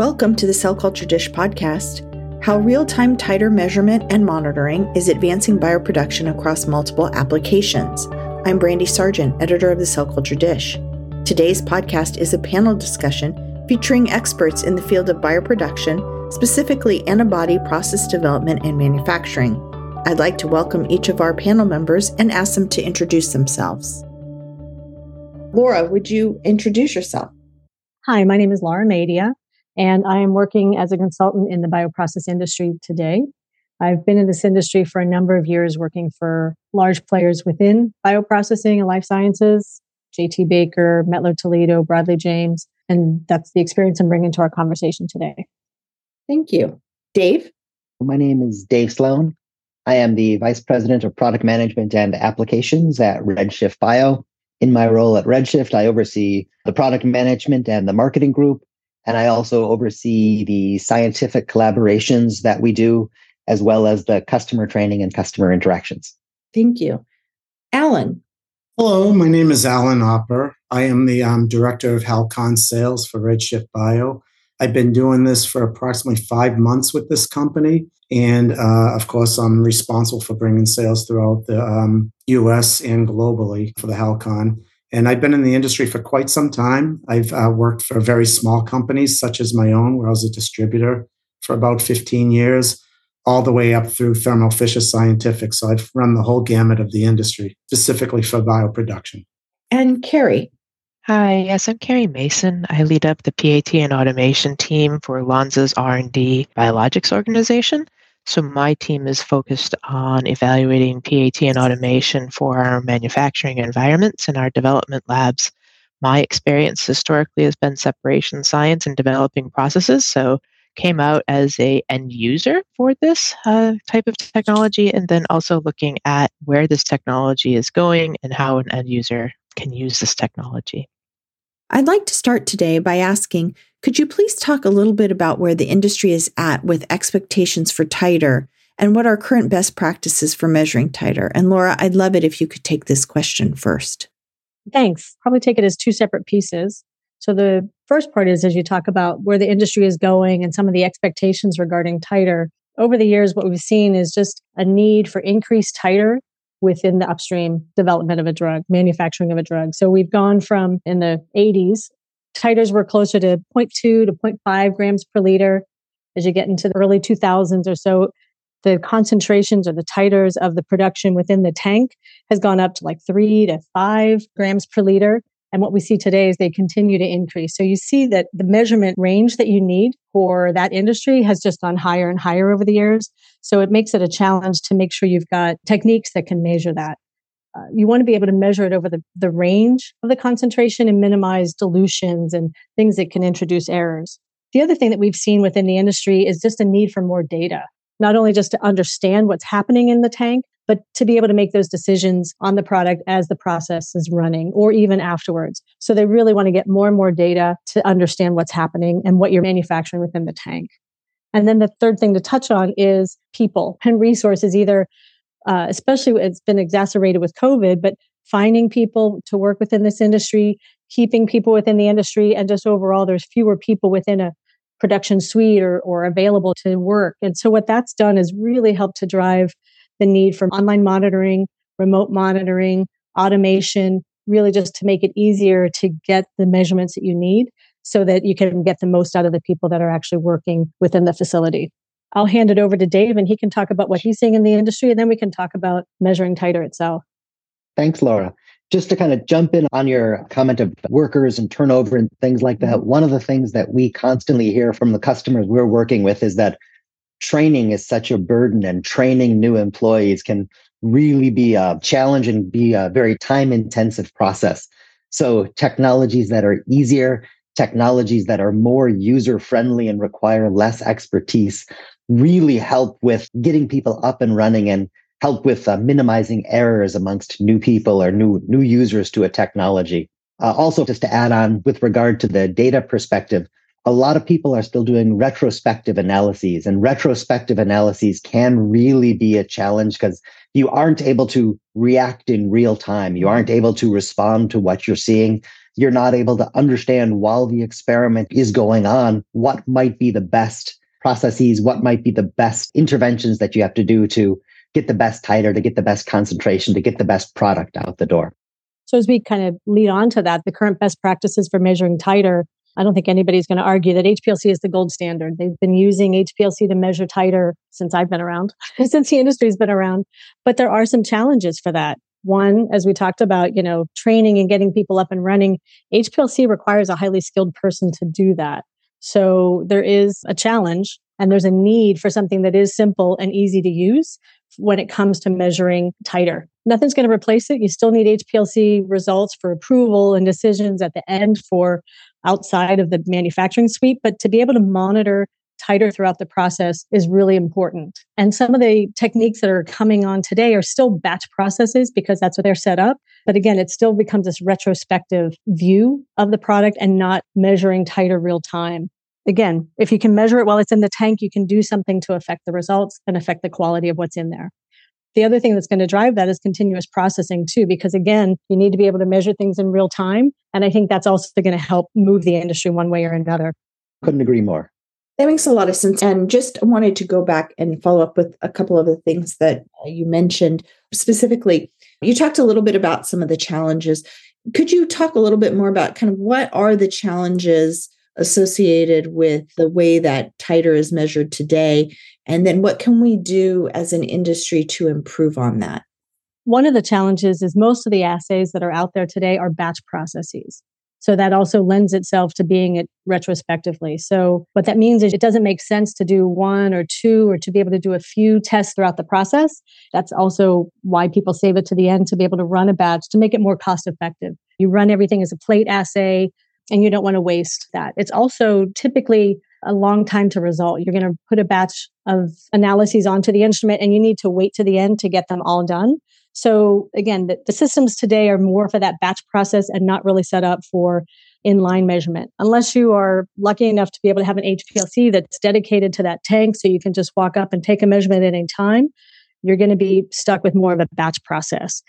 Welcome to the Cell Culture Dish podcast. How real time titer measurement and monitoring is advancing bioproduction across multiple applications. I'm Brandy Sargent, editor of the Cell Culture Dish. Today's podcast is a panel discussion featuring experts in the field of bioproduction, specifically antibody process development and manufacturing. I'd like to welcome each of our panel members and ask them to introduce themselves. Laura, would you introduce yourself? Hi, my name is Laura Madia, and I am working as a consultant in the bioprocess industry today. I've been in this industry for a number of years, working for large players within bioprocessing and life sciences, JT Baker, Mettler Toledo, Broadley James, and that's the experience I'm bringing to our conversation today. Thank you. Dave? My name is Dave Sloan. I am the Vice President of Product Management and Applications at Redshift Bio. In my role at Redshift, I oversee the product management and the marketing group, and I also oversee the scientific collaborations that we do, as well as the customer training and customer interactions. Thank you. Alan. Hello, my name is Alan Opper. I am the um, Director of Halcon Sales for Redshift Bio. I've been doing this for approximately five months with this company. And uh, of course, I'm responsible for bringing sales throughout the um, US and globally for the Halcon. And I've been in the industry for quite some time. I've uh, worked for very small companies, such as my own, where I was a distributor for about 15 years, all the way up through Thermo Fisher Scientific. So I've run the whole gamut of the industry, specifically for bioproduction. And Carrie. Hi, yes, I'm Carrie Mason. I lead up the PAT and automation team for Lonza's R&D biologics organization. So my team is focused on evaluating PAT and automation for our manufacturing environments and our development labs. My experience historically has been separation science and developing processes. So came out as a end user for this uh, type of technology and then also looking at where this technology is going and how an end user can use this technology. I'd like to start today by asking could you please talk a little bit about where the industry is at with expectations for titer and what are current best practices for measuring titer? And Laura, I'd love it if you could take this question first. Thanks. Probably take it as two separate pieces. So the first part is as you talk about where the industry is going and some of the expectations regarding titer. Over the years, what we've seen is just a need for increased titer within the upstream development of a drug, manufacturing of a drug. So we've gone from in the 80s titers were closer to 0.2 to 0.5 grams per liter. As you get into the early 2000s or so, the concentrations or the titers of the production within the tank has gone up to like three to five grams per liter. And what we see today is they continue to increase. So you see that the measurement range that you need for that industry has just gone higher and higher over the years. So it makes it a challenge to make sure you've got techniques that can measure that. Uh, you want to be able to measure it over the, the range of the concentration and minimize dilutions and things that can introduce errors. The other thing that we've seen within the industry is just a need for more data, not only just to understand what's happening in the tank, but to be able to make those decisions on the product as the process is running or even afterwards. So they really want to get more and more data to understand what's happening and what you're manufacturing within the tank. And then the third thing to touch on is people and resources, either uh, especially it's been exacerbated with COVID, but finding people to work within this industry, keeping people within the industry, and just overall, there's fewer people within a production suite or, or available to work. And so, what that's done is really helped to drive the need for online monitoring, remote monitoring, automation, really just to make it easier to get the measurements that you need so that you can get the most out of the people that are actually working within the facility. I'll hand it over to Dave and he can talk about what he's seeing in the industry and then we can talk about measuring titer itself. Thanks, Laura. Just to kind of jump in on your comment of workers and turnover and things like that, mm-hmm. one of the things that we constantly hear from the customers we're working with is that training is such a burden and training new employees can really be a challenge and be a very time intensive process. So technologies that are easier, technologies that are more user friendly and require less expertise really help with getting people up and running and help with uh, minimizing errors amongst new people or new new users to a technology. Uh, also, just to add on with regard to the data perspective, a lot of people are still doing retrospective analyses, and retrospective analyses can really be a challenge because you aren't able to react in real time. You aren't able to respond to what you're seeing. you're not able to understand while the experiment is going on what might be the best processes, what might be the best interventions that you have to do to get the best titer, to get the best concentration, to get the best product out the door. So, as we kind of lead on to that, the current best practices for measuring titer, I don't think anybody's going to argue that HPLC is the gold standard. They've been using HPLC to measure titer since I've been around, since the industry's been around. But there are some challenges for that. One, as we talked about, you know, training and getting people up and running, HPLC requires a highly skilled person to do that. So there is a challenge and there's a need for something that is simple and easy to use when it comes to measuring titer. Nothing's going to replace it. You still need HPLC results for approval and decisions at the end for outside of the manufacturing suite, but to be able to monitor titer throughout the process is really important. And some of the techniques that are coming on today are still batch processes because that's what they're set up. But again, it still becomes this retrospective view of the product and not measuring titer real time. Again, if you can measure it while it's in the tank, you can do something to affect the results and affect the quality of what's in there. The other thing that's going to drive that is continuous processing too, because again, you need to be able to measure things in real time. And I think that's also going to help move the industry one way or another. Couldn't agree more. That makes a lot of sense. And just wanted to go back and follow up with a couple of the things that uh, you mentioned. Specifically, you talked a little bit about some of the challenges. Could you talk a little bit more about kind of what are the challenges associated with the way that titer is measured today? And then what can we do as an industry to improve on that? One of the challenges is most of the assays that are out there today are batch processes. So that also lends itself to being it retrospectively. So what that means is it doesn't make sense to do one or two or to be able to do a few tests throughout the process. That's also why people save it to the end to be able to run a batch to make it more cost effective. You run everything as a plate assay and you don't want to waste that. It's also typically a long time to result. You're going to put a batch of analyses onto the instrument and you need to wait to the end to get them all done. So again, the, the, systems today are more for that batch process and not really set up for inline measurement. Unless you are lucky enough to be able to have an HPLC that's dedicated to that tank so you can just walk up and take a measurement at any time, you're going to be stuck with more of a batch process.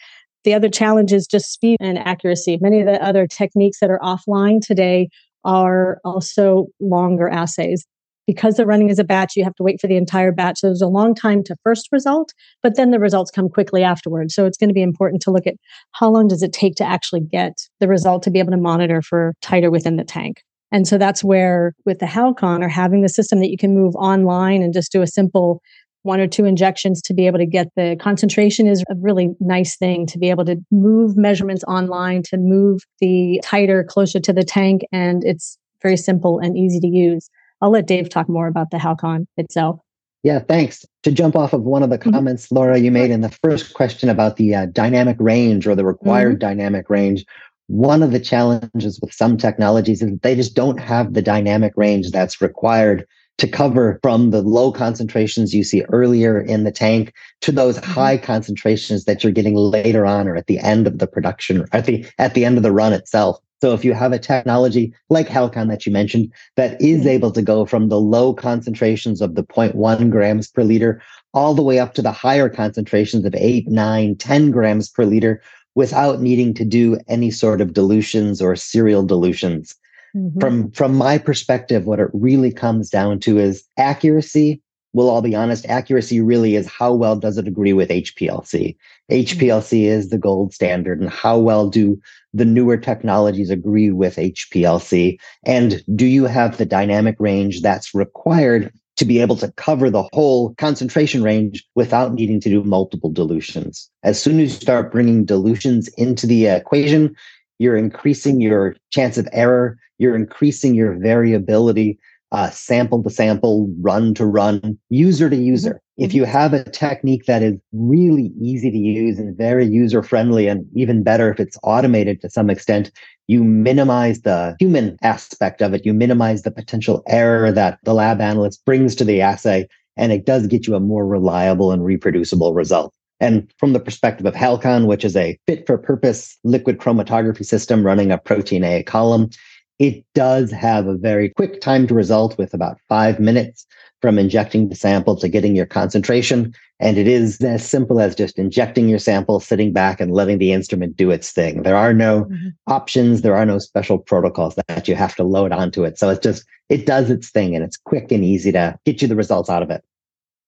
The other challenge is just speed and accuracy. Many of the other techniques that are offline today are also longer assays because they're running as a batch, you have to wait for the entire batch. So there's a long time to first result, but then the results come quickly afterwards. So it's going to be important to look at how long does it take to actually get the result to be able to monitor for titer within the tank. And so that's where with the Halcon or having the system that you can move online and just do a simple one or two injections to be able to get the concentration is a really nice thing to be able to move measurements online to move the titer closer to the tank and it's very simple and easy to use. I'll let Dave talk more about the Halcon itself. Yeah, thanks. To jump off of one of the mm-hmm. comments, mm-hmm. Laura, you made in the first question about the uh, dynamic range or the required mm-hmm. dynamic range, one of the challenges with some technologies is they just don't have the dynamic range that's required to cover from the low concentrations you see earlier in the tank to those mm-hmm. high concentrations that you're getting later on or at the end of the production, at the at the end of the run itself. So if you have a technology like Halcon that you mentioned that is mm-hmm. able to go from the low concentrations of the 0.1 grams per liter all the way up to the higher concentrations of 8, 9, 10 grams per liter without needing to do any sort of dilutions or serial dilutions. Mm-hmm. From from my perspective, what it really comes down to is accuracy we'll all be honest, accuracy really is how well does it agree with HPLC? HPLC is the gold standard, and how well do the newer technologies agree with HPLC? And do you have the dynamic range that's required to be able to cover the whole concentration range without needing to do multiple dilutions? As soon as you start bringing dilutions into the equation, you're increasing your chance of error, you're increasing your variability, uh, sample to sample, run to run, user to user. Mm-hmm. If you have a technique that is really easy to use and very user friendly, and even better if it's automated to some extent, you minimize the human aspect of it. You minimize the potential error that the lab analyst brings to the assay, and it does get you a more reliable and reproducible result. And from the perspective of Halcon, which is a fit for purpose liquid chromatography system running a protein A column, it does have a very quick time to result with about five minutes from injecting the sample to getting your concentration. And it is as simple as just injecting your sample, sitting back and letting the instrument do its thing. There are no mm-hmm. options. There are no special protocols that you have to load onto it. So it's just, it does its thing and it's quick and easy to get you the results out of it.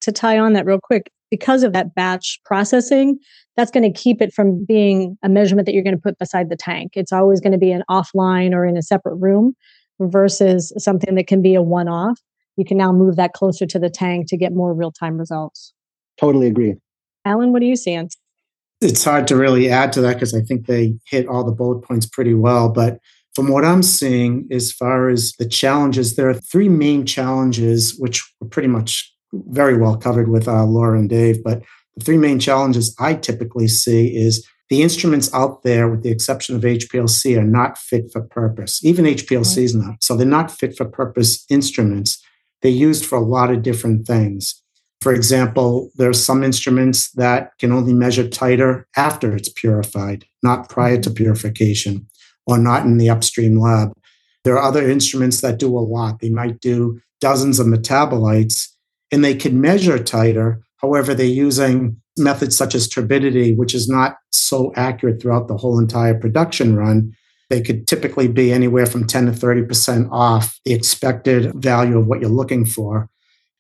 To tie on that real quick, because of that batch processing, that's going to keep it from being a measurement that you're going to put beside the tank. It's always going to be an offline or in a separate room versus something that can be a one off you can now move that closer to the tank to get more real time results. Totally agree. Alan, what are you seeing? It's hard to really add to that because I think they hit all the bullet points pretty well. But from what I'm seeing, as far as the challenges, there are three main challenges, which were pretty much very well covered with uh, Laura and Dave. But the three main challenges I typically see is the instruments out there, with the exception of HPLC, are not fit for purpose. Even HPLC is not. So they're not fit for purpose instruments they're used for a lot of different things. For example, there are some instruments that can only measure titer after it's purified, not prior to purification or not in the upstream lab. There are other instruments that do a lot. They might do dozens of metabolites and they can measure titer. However, they're using methods such as turbidity, which is not so accurate throughout the whole entire production run. They could typically be anywhere from 10 to 30% off the expected value of what you're looking for.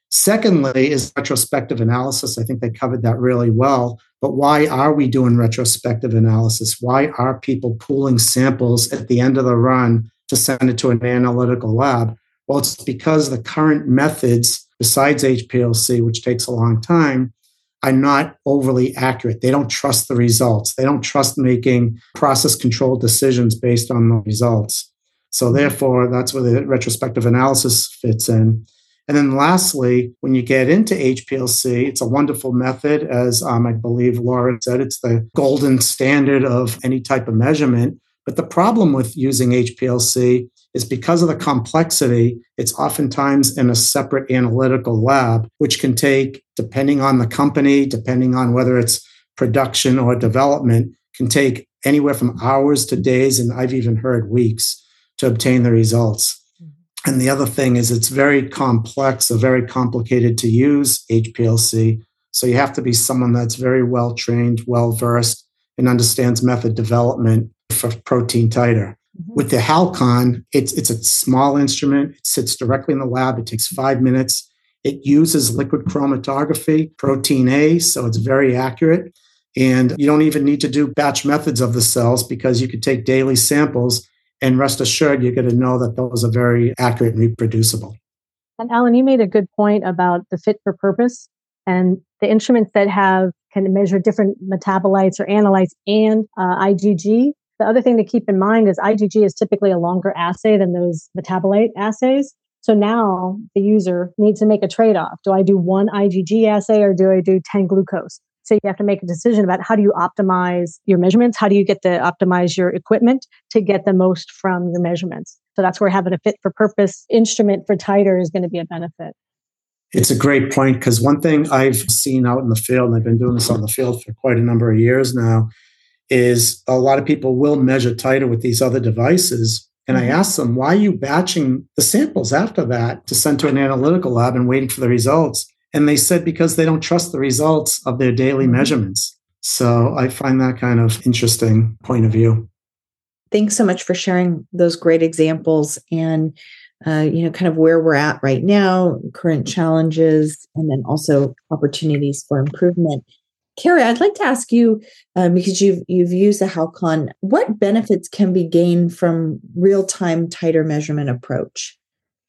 Secondly, is retrospective analysis. I think they covered that really well. But why are we doing retrospective analysis? Why are people pooling samples at the end of the run to send it to an analytical lab? Well, it's because the current methods, besides HPLC, which takes a long time, are not overly accurate. They don't trust the results. They don't trust making process control decisions based on the results. So, therefore, that's where the retrospective analysis fits in. And then, lastly, when you get into HPLC, it's a wonderful method. As um, I believe Laura said, it's the golden standard of any type of measurement. But the problem with using HPLC is because of the complexity, it's oftentimes in a separate analytical lab, which can take, depending on the company, depending on whether it's production or development, can take anywhere from hours to days, and I've even heard weeks to obtain the results. Mm-hmm. And the other thing is it's very complex or very complicated to use HPLC. So you have to be someone that's very well trained, well versed, and understands method development for protein titer. Mm-hmm. With the Halcon, it's it's a small instrument. It sits directly in the lab. It takes five minutes. It uses liquid chromatography, protein A, so it's very accurate. And you don't even need to do batch methods of the cells because you could take daily samples and rest assured you're going to know that those are very accurate and reproducible. And Alan, you made a good point about the fit for purpose and the instruments that have can measure different metabolites or analytes and uh, IgG the other thing to keep in mind is IgG is typically a longer assay than those metabolite assays. So now the user needs to make a trade off. Do I do one IgG assay or do I do 10 glucose? So you have to make a decision about how do you optimize your measurements? How do you get to optimize your equipment to get the most from your measurements? So that's where having a fit for purpose instrument for titer is going to be a benefit. It's a great point because one thing I've seen out in the field, and I've been doing this on the field for quite a number of years now, is a lot of people will measure titer with these other devices. And I mm-hmm. asked them, why are you batching the samples after that to send to an analytical lab and waiting for the results? And they said because they don't trust the results of their daily mm-hmm. measurements. So I find that kind of interesting point of view. Thanks so much for sharing those great examples and uh, you know kind of where we're at right now, current challenges, and then also opportunities for improvement. Carrie, I'd like to ask you um, because you've you've used the Halcon, what benefits can be gained from real time titer measurement approach?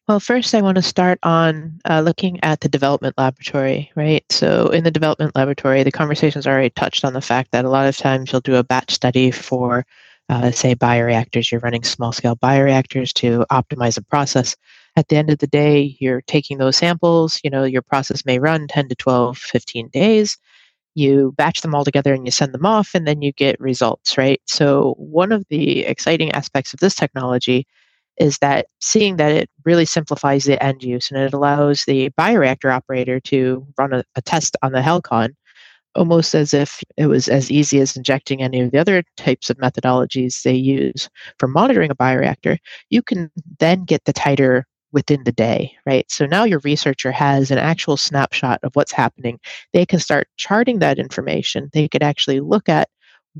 Well, first, I want to start on uh, looking at the development laboratory, right? So, in the development laboratory, the conversation's already touched on the fact that a lot of times you'll do a batch study for, uh, say, bioreactors. You're running small scale bioreactors to optimize a process. At the end of the day, you're taking those samples. You know, your process may run 10 to 12, 15 days you batch them all together and you send them off and then you get results, right? So, one of the exciting aspects of this technology is that seeing that it really simplifies the end use and it allows the bioreactor operator to run a, a test on the Halcon almost as if it was as easy as injecting any of the other types of methodologies they use for monitoring a bioreactor, you can then get the titer within the day, right? So now your researcher has an actual snapshot of what's happening. They can start charting that information. They could actually look at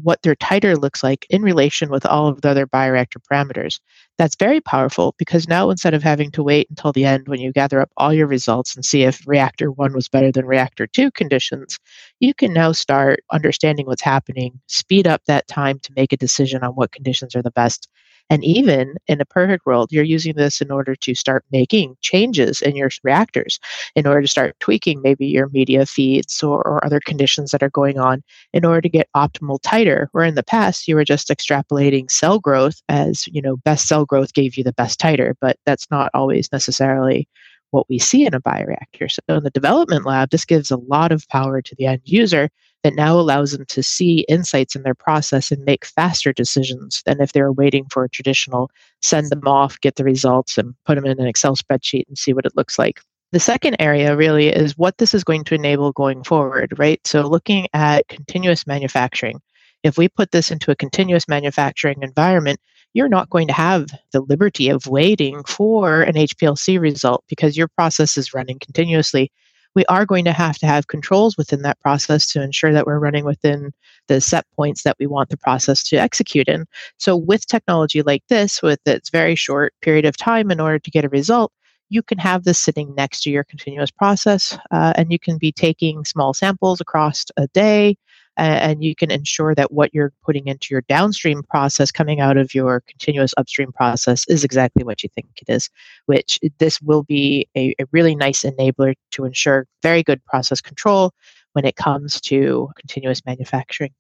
what their titer looks like in relation with all of the other bioreactor parameters. That's very powerful because now instead of having to wait until the end when you gather up all your results and see if reactor one was better than reactor two conditions, you can now start understanding what's happening, speed up that time to make a decision on what conditions are the best, and even in a perfect world, you're using this in order to start making changes in your reactors, in order to start tweaking maybe your media feeds or, or other conditions that are going on in order to get optimal titer. Where in the past, you were just extrapolating cell growth as, you know, best cell growth gave you the best titer, but that's not always necessarily what we see in a bioreactor. So in the development lab, this gives a lot of power to the end user that now allows them to see insights in their process and make faster decisions than if they were waiting for a traditional send them off, get the results, and put them in an Excel spreadsheet and see what it looks like. The second area really is what this is going to enable going forward, right? So looking at continuous manufacturing. If we put this into a continuous manufacturing environment, you're not going to have the liberty of waiting for an HPLC result because your process is running continuously we are going to have to have controls within that process to ensure that we're running within the set points that we want the process to execute in. So, with technology like this, with its very short period of time in order to get a result, you can have this sitting next to your continuous process uh, and you can be taking small samples across a day and you can ensure that what you're putting into your downstream process coming out of your continuous upstream process is exactly what you think it is which this will be a, a really nice enabler to ensure very good process control when it comes to continuous manufacturing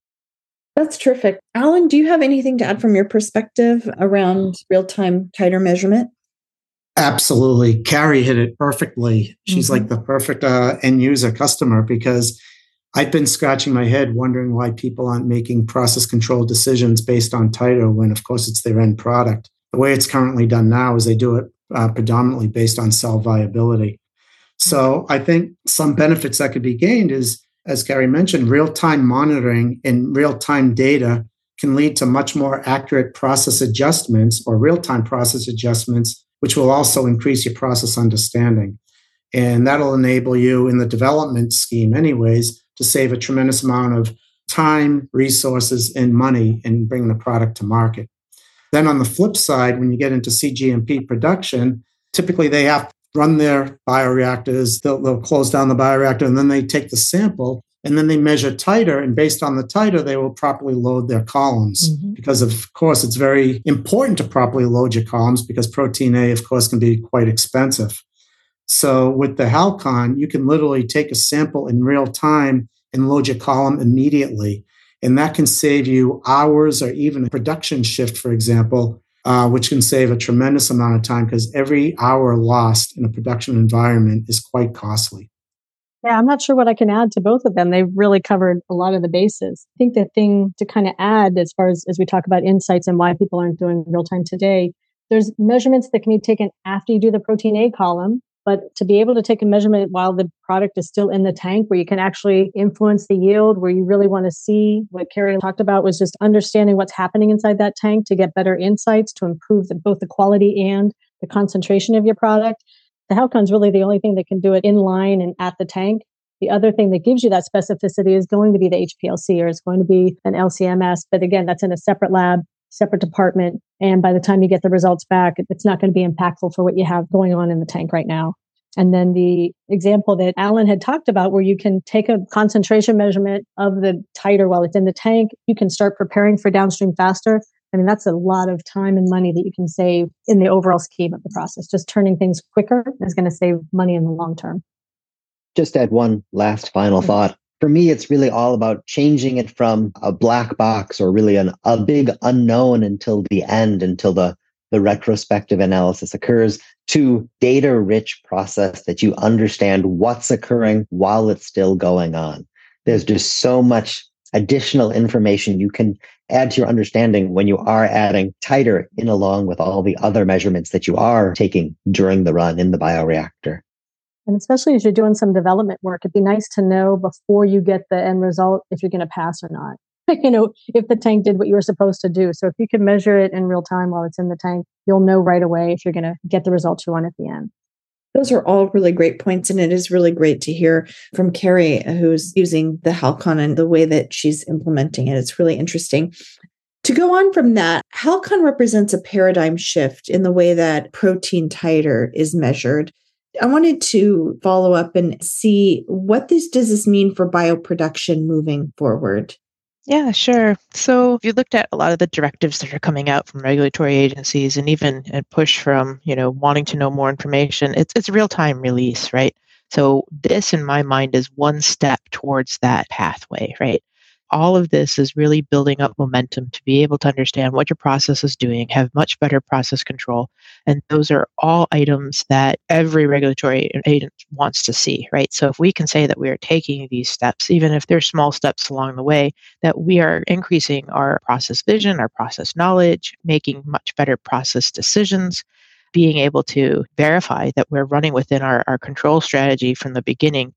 that's terrific alan do you have anything to add from your perspective around real-time titer measurement Absolutely. Carrie hit it perfectly. She's mm-hmm. like the perfect uh, end user customer because I've been scratching my head wondering why people aren't making process control decisions based on titer when, of course, it's their end product. The way it's currently done now is they do it uh, predominantly based on cell viability. So I think some benefits that could be gained is, as Carrie mentioned, real time monitoring and real time data can lead to much more accurate process adjustments or real time process adjustments, which will also increase your process understanding. And that'll enable you in the development scheme, anyways, to save a tremendous amount of time, resources, and money in bringing the product to market. Then on the flip side, when you get into CGMP production, typically they have to run their bioreactors, they'll, they'll close down the bioreactor, and then they take the sample and then they measure titer and based on the titer they will properly load their columns mm-hmm. because of course it's very important to properly load your columns because protein a of course can be quite expensive so with the Halcon, you can literally take a sample in real time and load your column immediately. And that can save you hours or even a production shift, for example, uh, which can save a tremendous amount of time because every hour lost in a production environment is quite costly. Yeah, I'm not sure what I can add to both of them. They've really covered a lot of the bases. I think the thing to kind of add as far as as we talk about insights and why people aren't doing real time today, there's measurements that can be taken after you do the protein A column but to be able to take a measurement while the product is still in the tank, where you can actually influence the yield, where you really want to see what Carrie talked about was just understanding what's happening inside that tank to get better insights to improve the, both the quality and the concentration of your product. The Halcon is really the only thing that can do it in line and at the tank. The other thing that gives you that specificity is going to be the HPLC or it's going to be an LCMS. But again, that's in a separate lab, separate department. And by the time you get the results back, it's not going to be impactful for what you have going on in the tank right now. And then the example that Alan had talked about, where you can take a concentration measurement of the titer while it's in the tank, you can start preparing for downstream faster. I mean, that's a lot of time and money that you can save in the overall scheme of the process. Just turning things quicker is going to save money in the long term. Just add one last final mm-hmm. thought for me, it's really all about changing it from a black box or really an, a big unknown until the end, until the, the retrospective analysis occurs to data rich process that you understand what's occurring while it's still going on. There's just so much additional information you can add to your understanding when you are adding titer in along with all the other measurements that you are taking during the run in the bioreactor. And especially as you're doing some development work, it'd be nice to know before you get the end result if you're going to pass or not. you know, if the tank did what you were supposed to do. So if you can measure it in real time while it's in the tank, you'll know right away if you're going to get the results you want at the end. Those are all really great points. And it is really great to hear from Carrie, uh, who's using the Halcon and the way that she's implementing it. It's really interesting. To go on from that, Halcon represents a paradigm shift in the way that protein titer is measured. I wanted to follow up and see what this does this mean for bioproduction moving forward. Yeah, sure. So if you looked at a lot of the directives that are coming out from regulatory agencies and even a push from, you know, wanting to know more information, it's it's real-time release, right? So this in my mind is one step towards that pathway, right? All of this is really building up momentum to be able to understand what your process is doing, have much better process control. And those are all items that every regulatory agent wants to see, right? So if we can say that we are taking these steps, even if they're small steps along the way, that we are increasing our process vision, our process knowledge, making much better process decisions, being able to verify that we're running within our, our control strategy from the beginning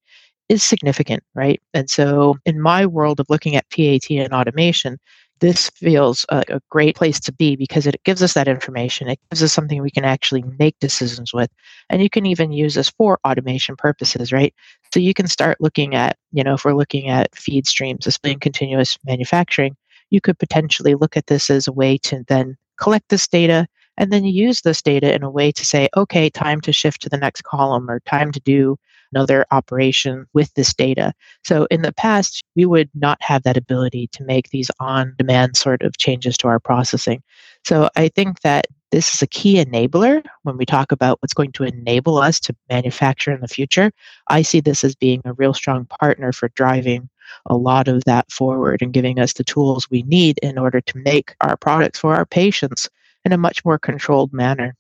is significant, right? And so, in my world of looking at PAT and automation, this feels a, a, great place to be because it gives us that information. It gives us something we can actually make decisions with. And you can even use this for automation purposes, right? So you can start looking at, you know, if we're looking at feed streams, especially in continuous manufacturing, you could potentially look at this as a way to then collect this data and then use this data in a way to say, okay, time to shift to the next column or time to do another operation with this data. So in the past, we would not have that ability to make these on demand sort of changes to our processing. So I think that this is a key enabler when we talk about what's going to enable us to manufacture in the future. I see this as being a real strong partner for driving a lot of that forward and giving us the tools we need in order to make our products for our patients in a much more controlled manner.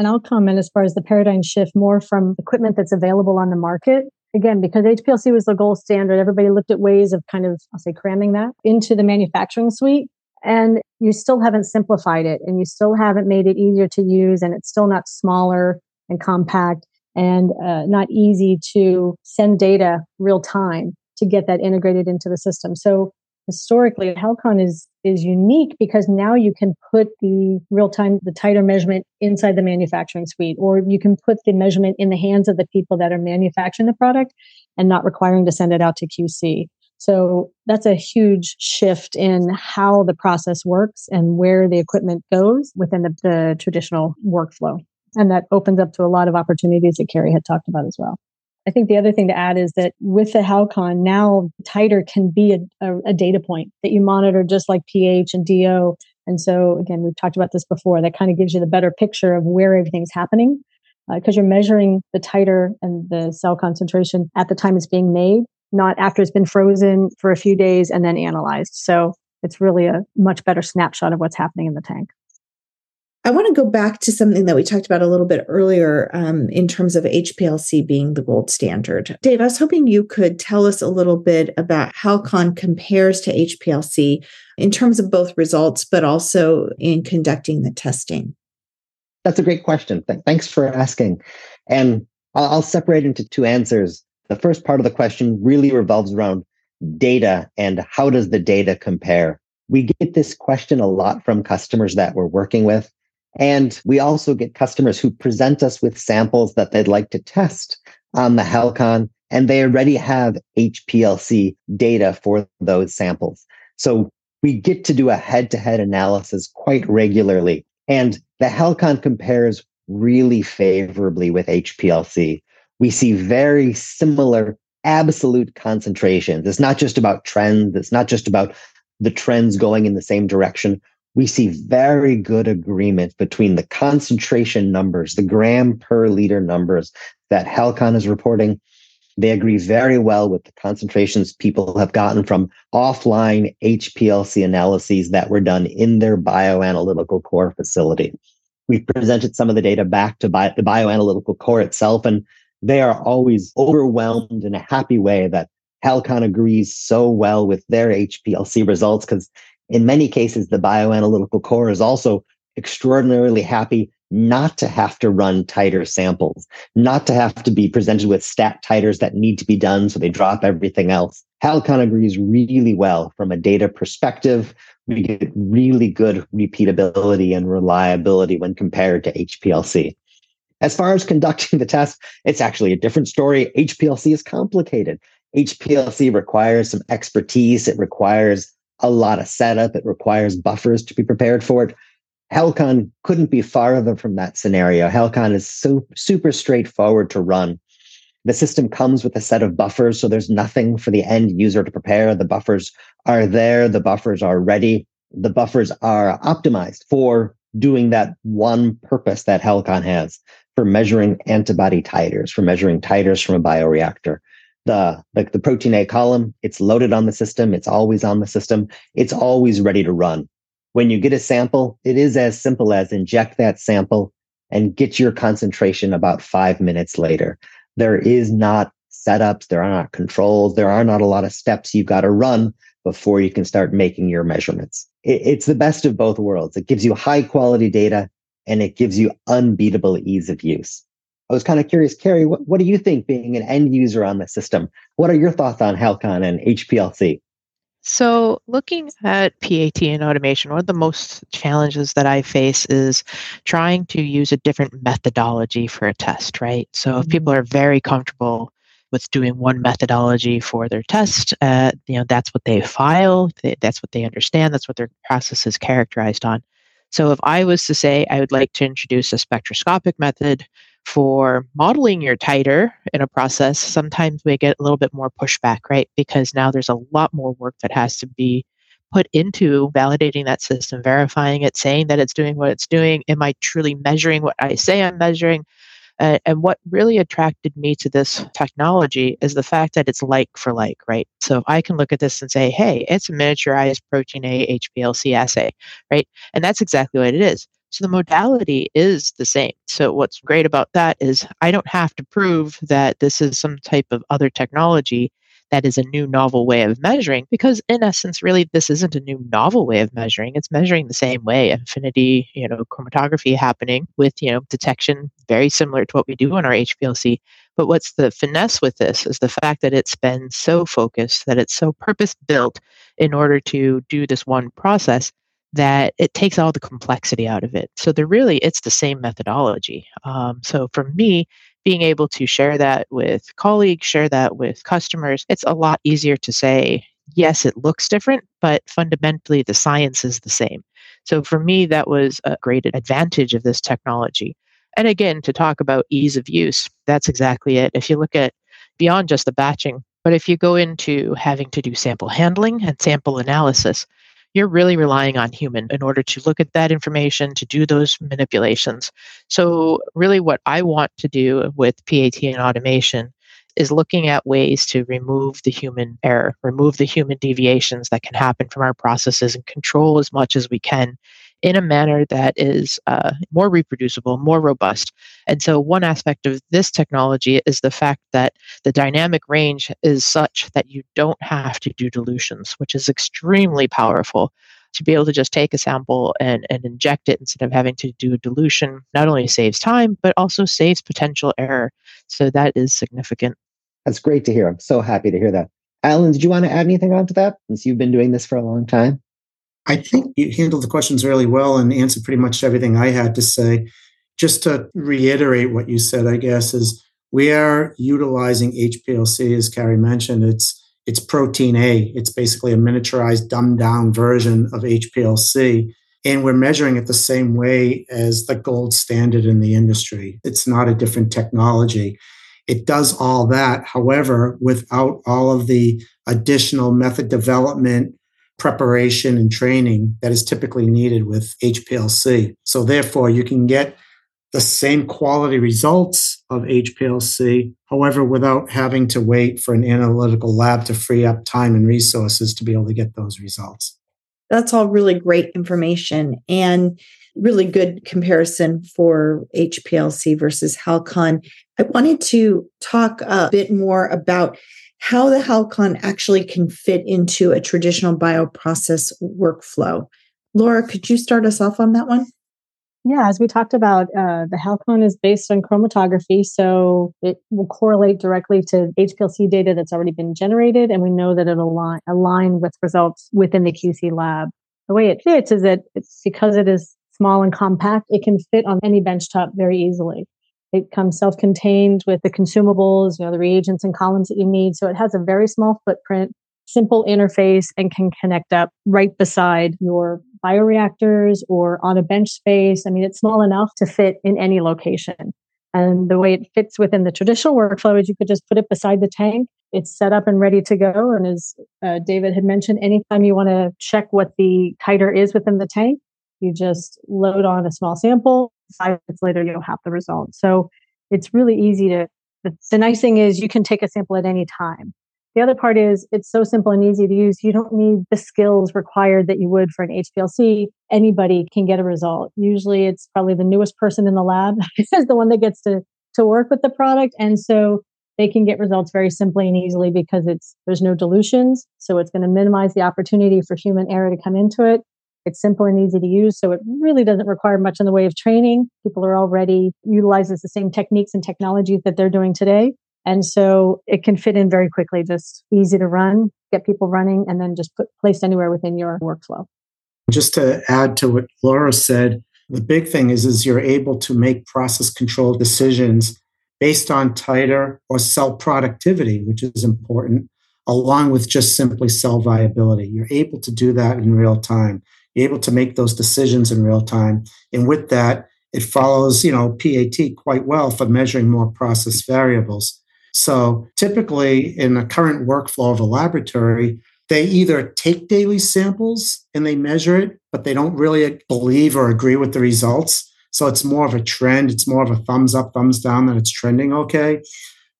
And I'll comment as far as the paradigm shift more from equipment that's available on the market. Again, because HPLC was the gold standard, everybody looked at ways of kind of, I'll say, cramming that into the manufacturing suite. And you still haven't simplified it and you still haven't made it easier to use. And it's still not smaller and compact and uh, not easy to send data real time to get that integrated into the system. So historically, Halcon is is unique because now you can put the real time, the titer measurement inside the manufacturing suite, or you can put the measurement in the hands of the people that are manufacturing the product and not requiring to send it out to QC. So that's a huge shift in how the process works and where the equipment goes within the, the traditional workflow. And that opens up to a lot of opportunities that Carrie had talked about as well. I think the other thing to add is that with the Halcon, now titer can be a, a, a, data point that you monitor just like pH and DO. And so, again, we've talked about this before. That kind of gives you the better picture of where everything's happening because uh, you're measuring the titer and the cell concentration at the time it's being made, not after it's been frozen for a few days and then analyzed. So, it's really a much better snapshot of what's happening in the tank. I want to go back to something that we talked about a little bit earlier um, in terms of HPLC being the gold standard. Dave, I was hoping you could tell us a little bit about Halcon compares to HPLC in terms of both results, but also in conducting the testing. That's a great question. Thanks for asking. And I'll separate into two answers. The first part of the question really revolves around data and how does the data compare? We get this question a lot from customers that we're working with. And we also get customers who present us with samples that they'd like to test on the Halcon, and they already have HPLC data for those samples. So we get to do a head to head analysis quite regularly. And the Halcon compares really favorably with HPLC. We see very similar absolute concentrations. It's not just about trends, it's not just about the trends going in the same direction we see very good agreement between the concentration numbers, the gram per liter numbers that Halcon is reporting. They agree very well with the concentrations people have gotten from offline HPLC analyses that were done in their bioanalytical core facility. We've presented some of the data back to bio, the bioanalytical core itself, and they are always overwhelmed in a happy way that Halcon agrees so well with their HPLC results because in many cases, the bioanalytical core is also extraordinarily happy not to have to run titer samples, not to have to be presented with stat titers that need to be done so they drop everything else. Halcon agrees really well from a data perspective. We get really good repeatability and reliability when compared to HPLC. As far as conducting the test, it's actually a different story. HPLC is complicated. HPLC requires some expertise. It requires a lot of setup. It requires buffers to be prepared for it. Halcon couldn't be farther from that scenario. Halcon is so super straightforward to run. The system comes with a set of buffers, so there's nothing for the end user to prepare. The buffers are there, the buffers are ready, the buffers are optimized for doing that one purpose that Halcon has for measuring antibody titers, for measuring titers from a bioreactor. The, like the protein A column, it's loaded on the system, it's always on the system, it's always ready to run. When you get a sample, it is as simple as inject that sample and get your concentration about five minutes later. There is not setups, there are not controls, there are not a lot of steps you've got to run before you can start making your measurements. It, it's the best of both worlds. It gives you high quality data and it gives you unbeatable ease of use. I was kind of curious, Carrie, what, what do you think being an end user on the system? What are your thoughts on Halcon and HPLC? So, looking at PAT and automation, one of the most challenges that I face is trying to use a different methodology for a test, right? So, if people mm-hmm. are very comfortable with doing one methodology for their test, uh, you know, that's what they file, they, that's what they understand, that's what their process is characterized on. So, if I was to say I would like to introduce a spectroscopic method for modeling your titer in a process, sometimes we get a little bit more pushback, right? Because now there's a lot more work that has to be put into validating that system, verifying it, saying that it's doing what it's doing. Am I truly measuring what I say I'm measuring? Uh, and what really attracted me to this technology is the fact that it's like for like, right? So I can look at this and say, hey, it's a miniaturized protein A HPLC assay, right? And that's exactly what it is. So the modality is the same. So what's great about that is I don't have to prove that this is some type of other technology that is a new novel way of measuring because in essence really this isn't a new novel way of measuring it's measuring the same way affinity you know chromatography happening with you know detection very similar to what we do on our HPLC but what's the finesse with this is the fact that it's been so focused that it's so purpose built in order to do this one process that it takes all the complexity out of it. So they're really it's the same methodology. Um, so for me, being able to share that with colleagues, share that with customers, it's a lot easier to say, yes, it looks different, but fundamentally the science is the same. So for me, that was a great advantage of this technology. And again, to talk about ease of use, that's exactly it. If you look at beyond just the batching, but if you go into having to do sample handling and sample analysis, you're really relying on human in order to look at that information, to do those manipulations. So, really, what I want to do with PAT and automation is looking at ways to remove the human error, remove the human deviations that can happen from our processes, and control as much as we can in a manner that is uh, more reproducible, more robust. And so, one aspect of this technology is the fact that the dynamic range is such that you don't have to do dilutions, which is extremely powerful. To be able to just take a sample and, and inject it instead of having to do a dilution not only saves time, but also saves potential error. So, that is significant. That's great to hear. I'm so happy to hear that. Alan, did you want to add anything onto that since you've been doing this for a long time? I think you handled the questions really well and answered pretty much everything I had to say. Just to reiterate what you said, I guess, is we are utilizing HPLC, as Carrie mentioned. It's it's protein A. It's basically a miniaturized, dumbed down version of HPLC. And we're measuring it the same way as the gold standard in the industry. It's not a different technology. It does all that, however, without all of the additional method development preparation and training that is typically needed with HPLC. So, therefore, you can get the same quality results of HPLC, however, without having to wait for an analytical lab to free up time and resources to be able to get those results. That's all really great information and really good comparison for HPLC versus Halcon. I wanted to talk a bit more about how the Halcon actually can fit into a traditional bioprocess workflow. Laura, could you start us off on that one? Yeah, as we talked about, uh, the Halcon is based on chromatography, so it will correlate directly to HPLC data that's already been generated, and we know that it'll align, align with results within the QC lab. The way it fits is that it's because it is small and compact, it can fit on any benchtop very easily. It comes self-contained with the consumables, you know, the reagents and columns that you need. So it has a very small footprint, simple interface, and can connect up right beside your bioreactors or on a bench space. I mean, it's small enough to fit in any location. And the way it fits within the traditional workflow is you could just put it beside the tank. It's set up and ready to go. And as uh, David had mentioned, anytime you want to check what the titer is within the tank, you just load on a small sample. Five minutes later, you'll have the result. So it's really easy to. The, the nice thing is you can take a sample at any time. The other part is it's so simple and easy to use. You don't need the skills required that you would for an HPLC. Anybody can get a result. Usually it's probably the newest person in the lab is the one that gets to, to work with the product. And so they can get results very simply and easily because it's there's no dilutions. So it's going to minimize the opportunity for human error to come into it. It's simple and easy to use. So it really doesn't require much in the way of training. People are already utilizes the same techniques and technologies that they're doing today. And so it can fit in very quickly, just easy to run, get people running, and then just put placed anywhere within your workflow. Just to add to what Laura said, the big thing is, is you're able to make process control decisions based on titer or cell productivity, which is important, along with just simply cell viability. You're able to do that in real time. Able to make those decisions in real time. And with that, it follows, you know, PAT quite well for measuring more process variables. So typically in the current workflow of a laboratory, they either take daily samples and they measure it, but they don't really believe or agree with the results. So it's more of a trend. It's more of a thumbs up, thumbs down that it's trending okay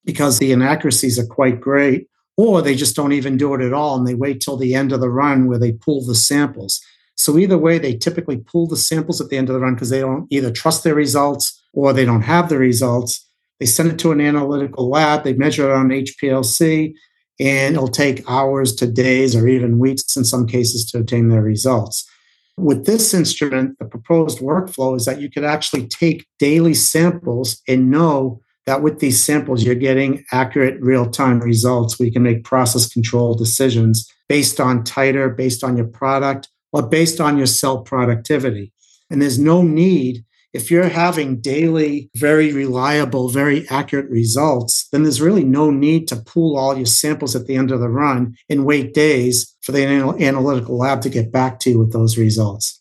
because the inaccuracies are quite great. Or they just don't even do it at all and they wait till the end of the run where they pull the samples. So either way, they typically pull the samples at the end of the run because they don't either trust their results or they don't have the results. They send it to an analytical lab, they measure it on HPLC, and it'll take hours to days or even weeks in some cases to obtain their results. With this instrument, the proposed workflow is that you could actually take daily samples and know that with these samples, you're getting accurate real time results. We can make process control decisions based on titer, based on your product, or based on your cell productivity. And there's no need if you're having daily, very reliable, very accurate results, then there's really no need to pool all your samples at the end of the run and wait days for the analytical lab to get back to you with those results.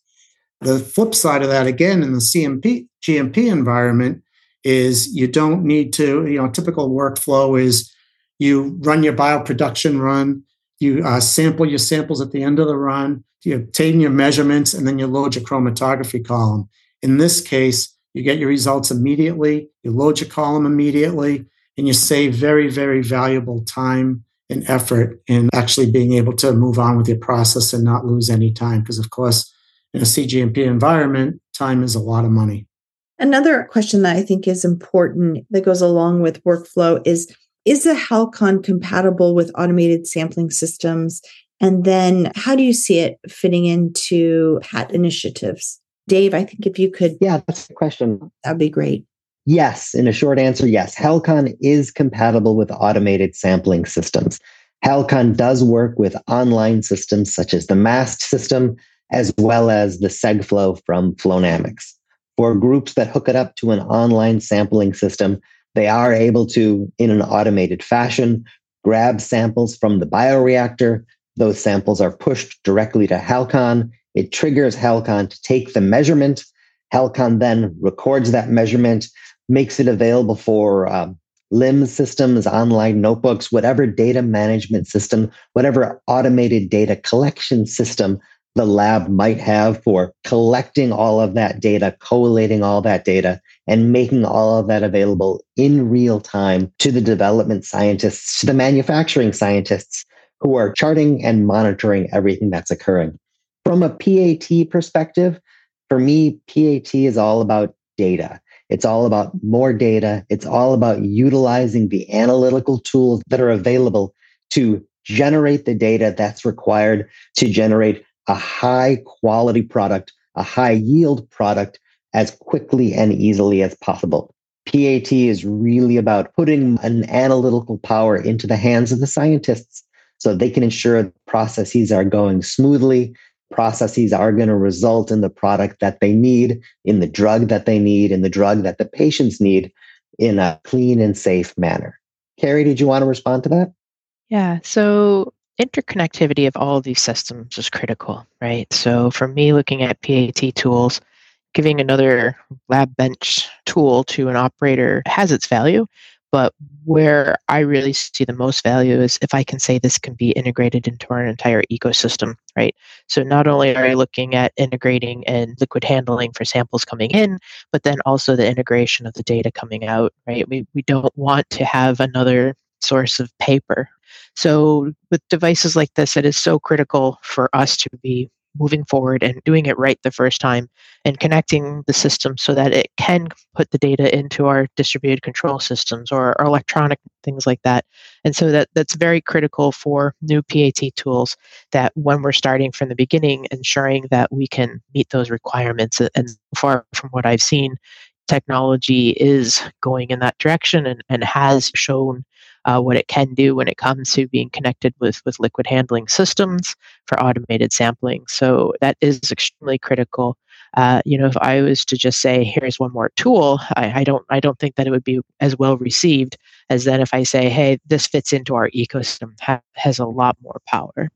The flip side of that, again, in the CMP, GMP environment, is you don't need to, you know, typical workflow is you run your bioproduction run, you uh, sample your samples at the end of the run, you obtain your measurements, and then you load your chromatography column. In this case, you get your results immediately, you load your column immediately, and you save very, very valuable time and effort in actually being able to move on with your process and not lose any time. Because, of course, in a CGMP environment, time is a lot of money. Another question that I think is important that goes along with workflow is Is the Halcon compatible with automated sampling systems? And then how do you see it fitting into PAT initiatives? Dave, I think if you could. Yeah, that's the question. That'd be great. Yes. In a short answer, yes. Halcon is compatible with automated sampling systems. Halcon does work with online systems such as the MAST system, as well as the SegFlow from Flownamics. For groups that hook it up to an online sampling system, they are able to, in an automated fashion, grab samples from the bioreactor. Those samples are pushed directly to Halcon it triggers Halcon to take the measurement. Halcon then records that measurement, makes it available for um, LIMS systems, online notebooks, whatever data management system, whatever automated data collection system the lab might have for collecting all of that data, collating all that data, and making all of that available in real time to the development scientists, to the manufacturing scientists who are charting and monitoring everything that's occurring. From a PAT perspective, for me, PAT is all about data. It's all about more data. It's all about utilizing the analytical tools that are available to generate the data that's required to generate a high quality product, a high yield product as quickly and easily as possible. PAT is really about putting an analytical power into the hands of the scientists so they can ensure processes are going smoothly. Processes are going to result in the product that they need, in the drug that they need, in the drug that the patients need in a clean and safe manner. Carrie, did you want to respond to that? Yeah. So interconnectivity of all of these systems is critical, right? So for me, looking at PAT tools, giving another lab bench tool to an operator has its value. But where I really see the most value is if I can say this can be integrated into our entire ecosystem, right? So not only are you looking at integrating and liquid handling for samples coming in, but then also the integration of the data coming out, right? We, we don't want to have another source of paper. So with devices like this, it is so critical for us to be moving forward and doing it right the first time and connecting the system so that it can put the data into our distributed control systems or, or electronic things like that. And so that that's very critical for new PAT tools that when we're starting from the beginning ensuring that we can meet those requirements. And far from what i've seen technology is going in that direction and, and has shown uh, what it can do when it comes to being connected with, with liquid handling systems for automated sampling. So that is extremely critical. Uh, you know, if I was to just say, "Here's one more tool," I, I, don't, I don't think that it would be as well received as then if I say, "Hey, this fits into our ecosystem," ha- has a lot more power.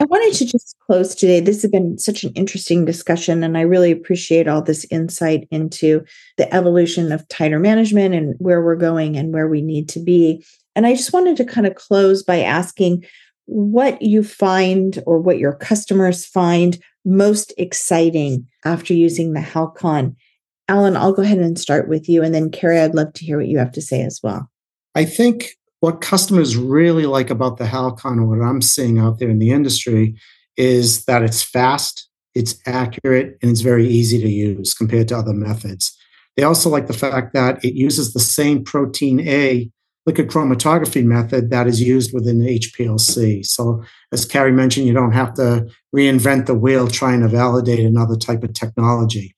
I wanted to just close today. This has been such an interesting discussion, and I really appreciate all this insight into the evolution of titer management and where we're going and where we need to be. And I just wanted to kind of close by asking what you find or what your customers find most exciting after using the Halcon. Alan, I'll go ahead and start with you. And then, Carrie, I'd love to hear what you have to say as well. I think what customers really like about the Halcon, what I'm seeing out there in the industry, is that it's fast, it's accurate, and it's very easy to use compared to other methods. They also like the fact that it uses the same protein A liquid chromatography method that is used within HPLC. So, as Carrie mentioned, you don't have to reinvent the wheel trying to validate another type of technology.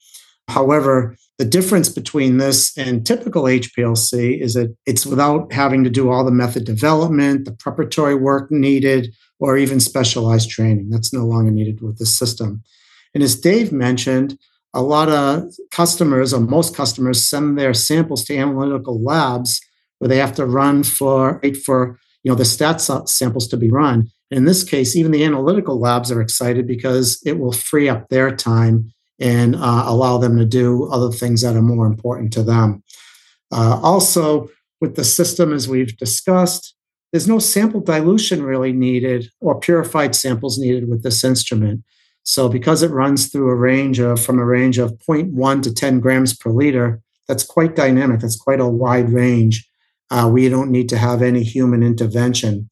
However, the difference between this and typical HPLC is that it's without having to do all the method development, the preparatory work needed, or even specialized training. That's no longer needed with this system. And as Dave mentioned, a lot of customers, or most customers, send their samples to analytical labs where they have to run for wait for you know the stats samples to be run. In this case, even the analytical labs are excited because it will free up their time and uh, allow them to do other things that are more important to them. Uh, also, with the system, as we've discussed, there's no sample dilution really needed or purified samples needed with this instrument. So, because it runs through a range of from a range of 0.1 to 10 grams per liter, that's quite dynamic. That's quite a wide range uh, we don't need to have any human intervention.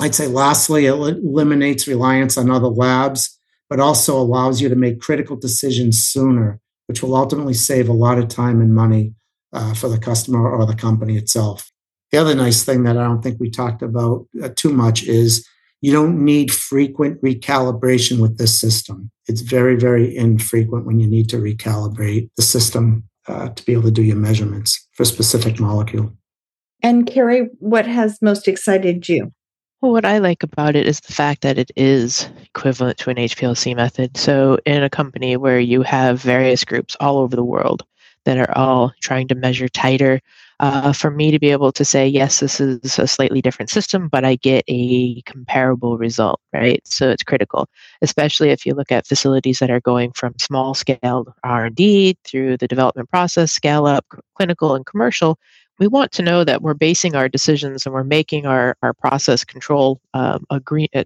I'd say, lastly, it eliminates reliance on other labs, but also allows you to make critical decisions sooner, which will ultimately save a lot of time and money uh, for the customer or the company itself. The other nice thing that I don't think we talked about uh, too much is you don't need frequent recalibration with this system. It's very, very infrequent when you need to recalibrate the system uh, to be able to do your measurements for a specific molecule. And Carrie, what has most excited you? Well, what I like about it is the fact that it is equivalent to an HPLC method. So, in a company where you have various groups all over the world that are all trying to measure titer, uh, for me to be able to say, yes, this is a slightly different system, but I get a comparable result, right? So it's critical, especially if you look at facilities that are going from small scale R&D through the development process, scale up, clinical and commercial we want to know that we're basing our decisions and we're making our, our process control um, agree, uh,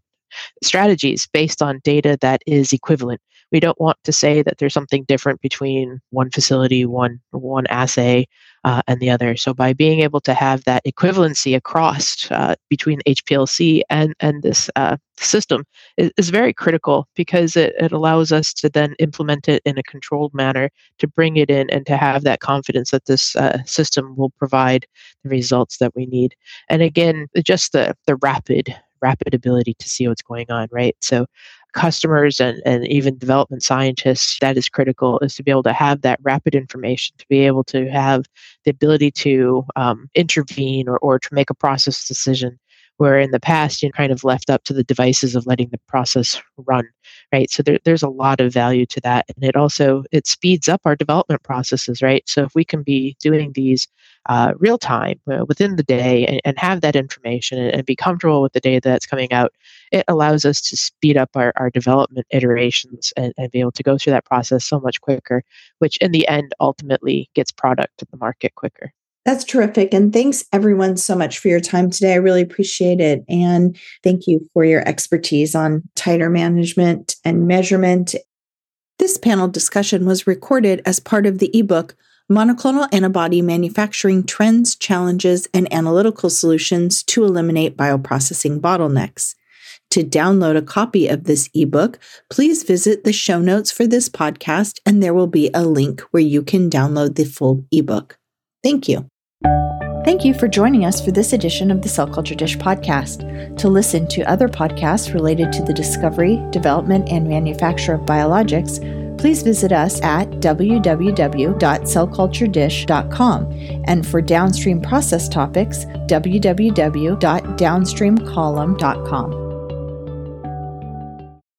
strategies based on data that is equivalent. We don't want to say that there's something different between one facility, one one assay, uh, and the other. So by being able to have that equivalency across uh, between HPLC and and this uh, system is, is, very critical because it, it allows us to then implement it in a controlled manner to bring it in and to have that confidence that this uh, system will provide the results that we need. And again, just the the rapid rapid ability to see what's going on, right? So customers and, and even development scientists, that is critical, is to be able to have that rapid information, to be able to have the ability to um, intervene or, or to make a process decision where in the past you kind of left up to the devices of letting the process run right? So there, there's a lot of value to that. And it also it speeds up our development processes right? So if we can be doing these uh, real time uh, within the day and, and, have that information and, and, be comfortable with the data that's coming out it allows us to speed up our, our development iterations and, and be able to go through that process so much quicker which in the end ultimately gets product to the market quicker that's terrific. And thanks everyone so much for your time today. I really appreciate it. And thank you for your expertise on titer management and measurement. This panel discussion was recorded as part of the ebook Monoclonal Antibody Manufacturing Trends, Challenges, and Analytical Solutions to Eliminate Bioprocessing Bottlenecks. To download a copy of this ebook, please visit the show notes for this podcast, and there will be a link where you can download the full ebook. Thank you. Thank you for joining us for this edition of the Cell Culture Dish podcast. To listen to other podcasts related to the discovery, development, and manufacture of biologics, please visit us at www.cellculturedish.com. And for downstream process topics, www.downstreamcolumn.com.